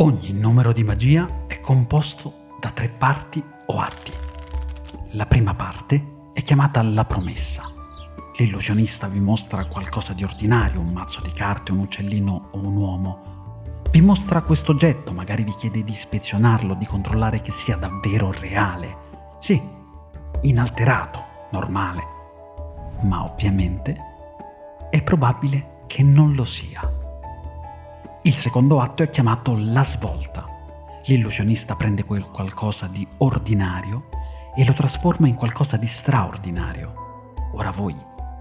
Ogni numero di magia è composto da tre parti o atti. La prima parte è chiamata la promessa. L'illusionista vi mostra qualcosa di ordinario, un mazzo di carte, un uccellino o un uomo. Vi mostra questo oggetto, magari vi chiede di ispezionarlo, di controllare che sia davvero reale. Sì, inalterato, normale. Ma ovviamente è probabile che non lo sia. Il secondo atto è chiamato la svolta. L'illusionista prende quel qualcosa di ordinario e lo trasforma in qualcosa di straordinario. Ora voi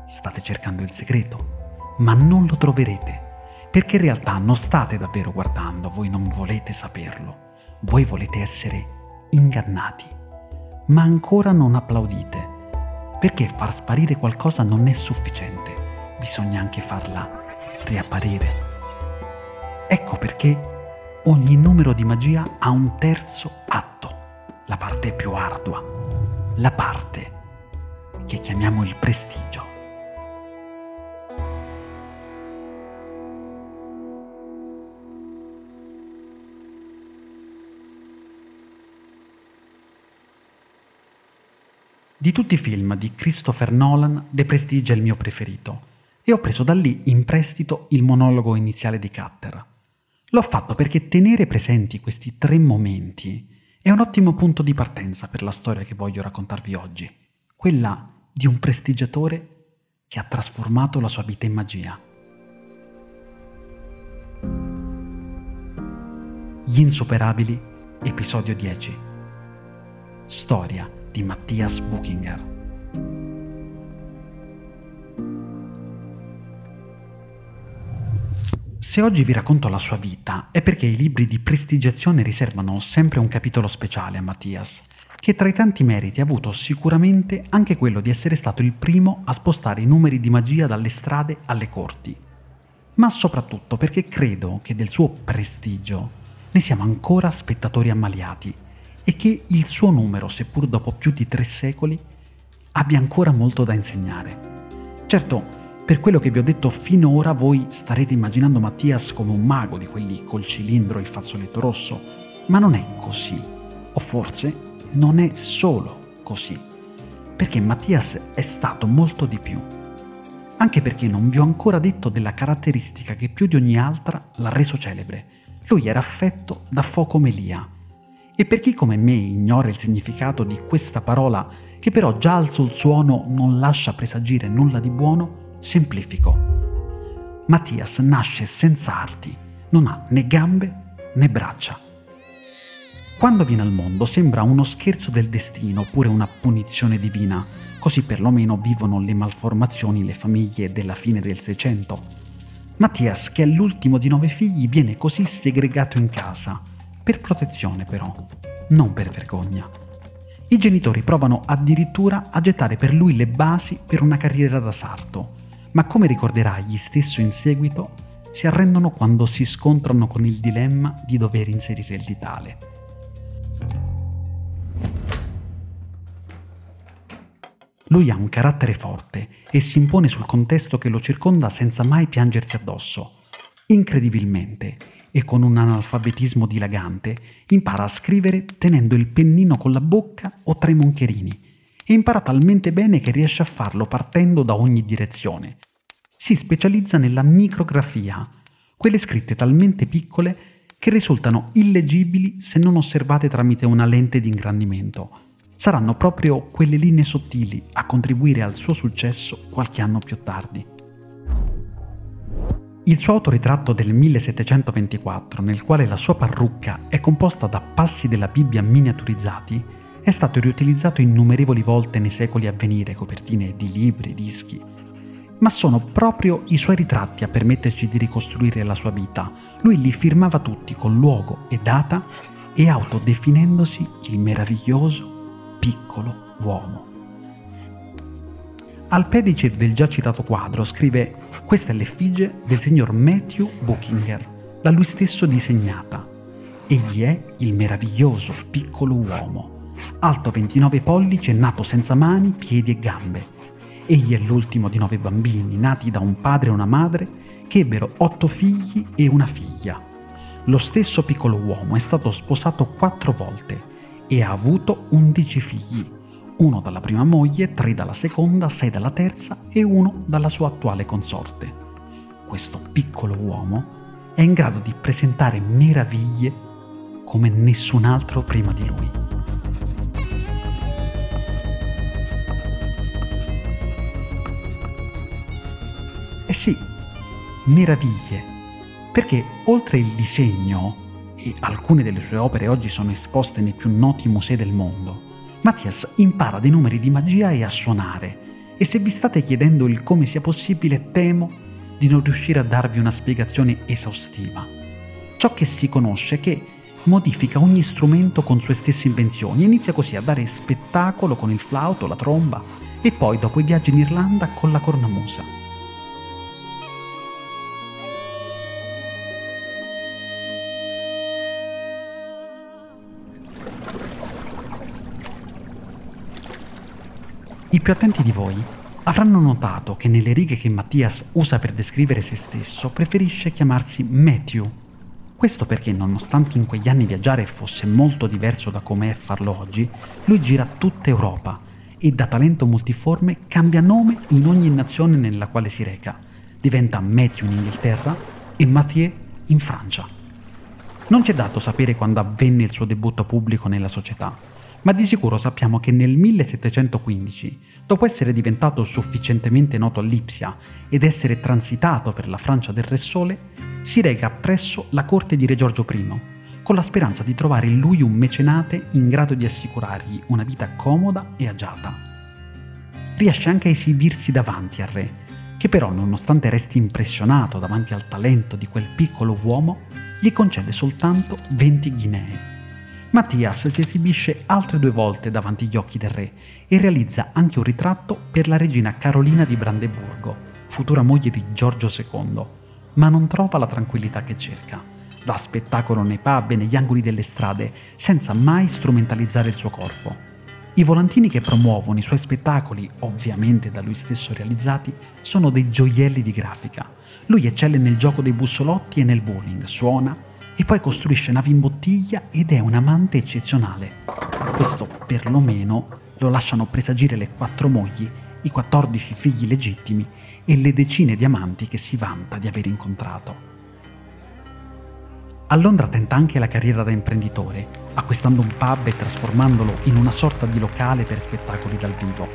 state cercando il segreto, ma non lo troverete, perché in realtà non state davvero guardando, voi non volete saperlo, voi volete essere ingannati, ma ancora non applaudite, perché far sparire qualcosa non è sufficiente, bisogna anche farla riapparire. Ecco perché ogni numero di magia ha un terzo atto, la parte più ardua, la parte che chiamiamo il prestigio. Di tutti i film di Christopher Nolan, The Prestige è il mio preferito e ho preso da lì in prestito il monologo iniziale di Cutter. L'ho fatto perché tenere presenti questi tre momenti è un ottimo punto di partenza per la storia che voglio raccontarvi oggi, quella di un prestigiatore che ha trasformato la sua vita in magia. Gli insuperabili, episodio 10. Storia di Mattias Buchinger. Se oggi vi racconto la sua vita è perché i libri di prestigiazione riservano sempre un capitolo speciale a Mattias, che tra i tanti meriti ha avuto sicuramente anche quello di essere stato il primo a spostare i numeri di magia dalle strade alle corti. Ma soprattutto perché credo che del suo prestigio ne siamo ancora spettatori ammaliati e che il suo numero, seppur dopo più di tre secoli, abbia ancora molto da insegnare. Certo, per quello che vi ho detto finora voi starete immaginando Mattias come un mago di quelli col cilindro e il fazzoletto rosso, ma non è così. O forse non è solo così. Perché Mattias è stato molto di più. Anche perché non vi ho ancora detto della caratteristica che più di ogni altra l'ha reso celebre. Lui era affetto da fuoco melia. E per chi come me ignora il significato di questa parola, che però già al sol suono non lascia presagire nulla di buono, Semplifico. Mattias nasce senza arti, non ha né gambe né braccia. Quando viene al mondo sembra uno scherzo del destino oppure una punizione divina, così perlomeno vivono le malformazioni le famiglie della fine del Seicento. Mattias, che è l'ultimo di nove figli, viene così segregato in casa, per protezione però, non per vergogna. I genitori provano addirittura a gettare per lui le basi per una carriera da sarto, ma come ricorderà egli stesso in seguito, si arrendono quando si scontrano con il dilemma di dover inserire il ditale. Lui ha un carattere forte e si impone sul contesto che lo circonda senza mai piangersi addosso. Incredibilmente, e con un analfabetismo dilagante, impara a scrivere tenendo il pennino con la bocca o tra i moncherini e impara talmente bene che riesce a farlo partendo da ogni direzione, si specializza nella micrografia, quelle scritte talmente piccole che risultano illegibili se non osservate tramite una lente di ingrandimento. Saranno proprio quelle linee sottili a contribuire al suo successo qualche anno più tardi. Il suo autoritratto del 1724, nel quale la sua parrucca è composta da passi della Bibbia miniaturizzati, è stato riutilizzato innumerevoli volte nei secoli a venire, copertine di libri, dischi, ma sono proprio i suoi ritratti a permetterci di ricostruire la sua vita. Lui li firmava tutti con luogo e data e autodefinendosi il meraviglioso piccolo uomo. Al pedice del già citato quadro scrive questa è l'effigie del signor Matthew Buchinger, da lui stesso disegnata. Egli è il meraviglioso piccolo uomo. alto 29 pollici e nato senza mani, piedi e gambe. Egli è l'ultimo di nove bambini nati da un padre e una madre che ebbero otto figli e una figlia. Lo stesso piccolo uomo è stato sposato quattro volte e ha avuto undici figli, uno dalla prima moglie, tre dalla seconda, sei dalla terza e uno dalla sua attuale consorte. Questo piccolo uomo è in grado di presentare meraviglie come nessun altro prima di lui. Eh sì, meraviglie, perché oltre il disegno, e alcune delle sue opere oggi sono esposte nei più noti musei del mondo, Mattias impara dei numeri di magia e a suonare, e se vi state chiedendo il come sia possibile, temo di non riuscire a darvi una spiegazione esaustiva. Ciò che si conosce è che modifica ogni strumento con sue stesse invenzioni e inizia così a dare spettacolo con il flauto, la tromba e poi dopo i viaggi in Irlanda con la cornamusa. Più attenti di voi avranno notato che nelle righe che Mattias usa per descrivere se stesso preferisce chiamarsi Matthew. Questo perché, nonostante in quegli anni viaggiare fosse molto diverso da come è farlo oggi, lui gira tutta Europa e da talento multiforme cambia nome in ogni nazione nella quale si reca. Diventa Matthew in Inghilterra e Mathieu in Francia. Non c'è dato sapere quando avvenne il suo debutto pubblico nella società, ma di sicuro sappiamo che nel 1715, dopo essere diventato sufficientemente noto a Lipsia ed essere transitato per la Francia del Re Sole, si reca presso la corte di Re Giorgio I, con la speranza di trovare in lui un mecenate in grado di assicurargli una vita comoda e agiata. Riesce anche a esibirsi davanti al re, che però nonostante resti impressionato davanti al talento di quel piccolo uomo, gli concede soltanto 20 ghinee Mattias si esibisce altre due volte davanti agli occhi del re e realizza anche un ritratto per la regina Carolina di Brandeburgo, futura moglie di Giorgio II, ma non trova la tranquillità che cerca. Dà spettacolo nei pub e negli angoli delle strade, senza mai strumentalizzare il suo corpo. I volantini che promuovono i suoi spettacoli, ovviamente da lui stesso realizzati, sono dei gioielli di grafica. Lui eccelle nel gioco dei bussolotti e nel bowling, suona, e poi costruisce navi in bottiglia ed è un amante eccezionale. Questo perlomeno lo lasciano presagire le quattro mogli, i 14 figli legittimi e le decine di amanti che si vanta di aver incontrato. A Londra tenta anche la carriera da imprenditore, acquistando un pub e trasformandolo in una sorta di locale per spettacoli dal vivo.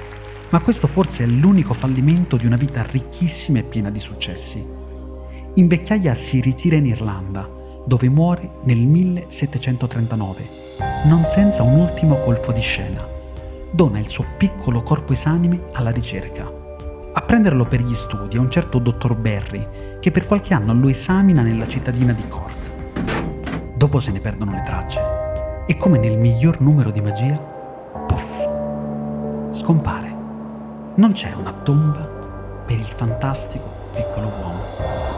Ma questo forse è l'unico fallimento di una vita ricchissima e piena di successi. In vecchiaia si ritira in Irlanda, dove muore nel 1739, non senza un ultimo colpo di scena. Dona il suo piccolo corpo esanime alla ricerca. A prenderlo per gli studi è un certo dottor Berry, che per qualche anno lo esamina nella cittadina di Cork. Dopo se ne perdono le tracce e come nel miglior numero di magia, puff, scompare. Non c'è una tomba per il fantastico piccolo uomo.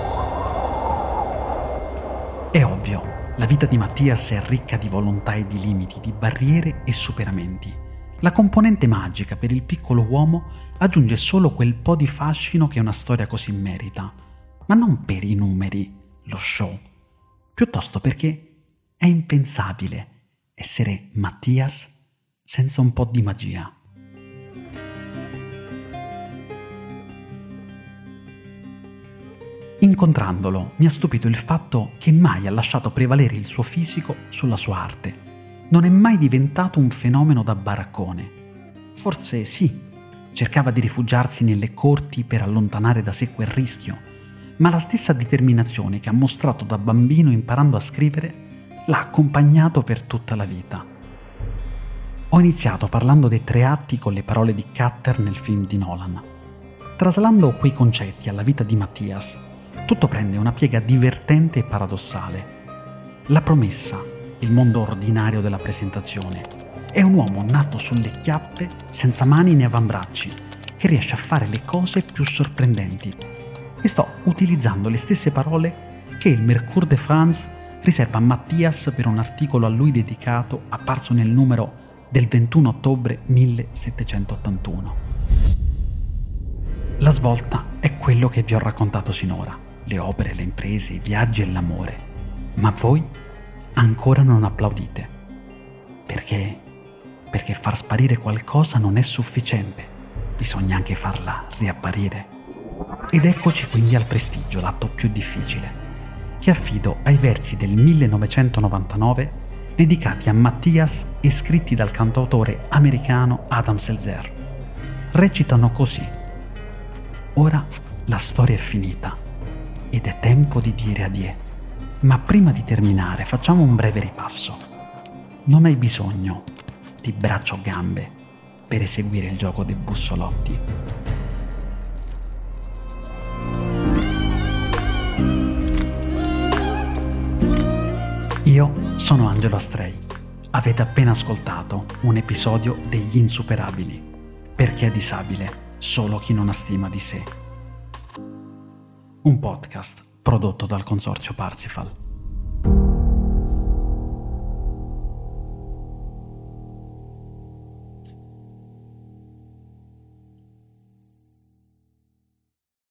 È ovvio, la vita di Mattias è ricca di volontà e di limiti, di barriere e superamenti. La componente magica per il piccolo uomo aggiunge solo quel po' di fascino che una storia così merita, ma non per i numeri, lo show, piuttosto perché è impensabile essere Mattias senza un po' di magia. Incontrandolo mi ha stupito il fatto che mai ha lasciato prevalere il suo fisico sulla sua arte. Non è mai diventato un fenomeno da baraccone. Forse sì, cercava di rifugiarsi nelle corti per allontanare da sé quel rischio, ma la stessa determinazione che ha mostrato da bambino imparando a scrivere l'ha accompagnato per tutta la vita. Ho iniziato parlando dei tre atti con le parole di Cutter nel film di Nolan. Traslando quei concetti alla vita di Mattias, tutto prende una piega divertente e paradossale. La promessa, il mondo ordinario della presentazione, è un uomo nato sulle chiappe, senza mani né avambracci, che riesce a fare le cose più sorprendenti. E sto utilizzando le stesse parole che il Mercure de France riserva a Mattias per un articolo a lui dedicato apparso nel numero del 21 ottobre 1781. La svolta è quello che vi ho raccontato sinora, le opere, le imprese, i viaggi e l'amore. Ma voi ancora non applaudite. Perché? Perché far sparire qualcosa non è sufficiente, bisogna anche farla riapparire. Ed eccoci quindi al prestigio, l'atto più difficile, che affido ai versi del 1999 dedicati a Mattias e scritti dal cantautore americano Adam Selzer. Recitano così. Ora la storia è finita ed è tempo di dire addio. Ma prima di terminare facciamo un breve ripasso. Non hai bisogno di braccia o gambe per eseguire il gioco dei bussolotti. Io sono Angelo Astrei. Avete appena ascoltato un episodio degli Insuperabili, perché è disabile solo chi non ha stima di sé un podcast prodotto dal consorzio Parsifal.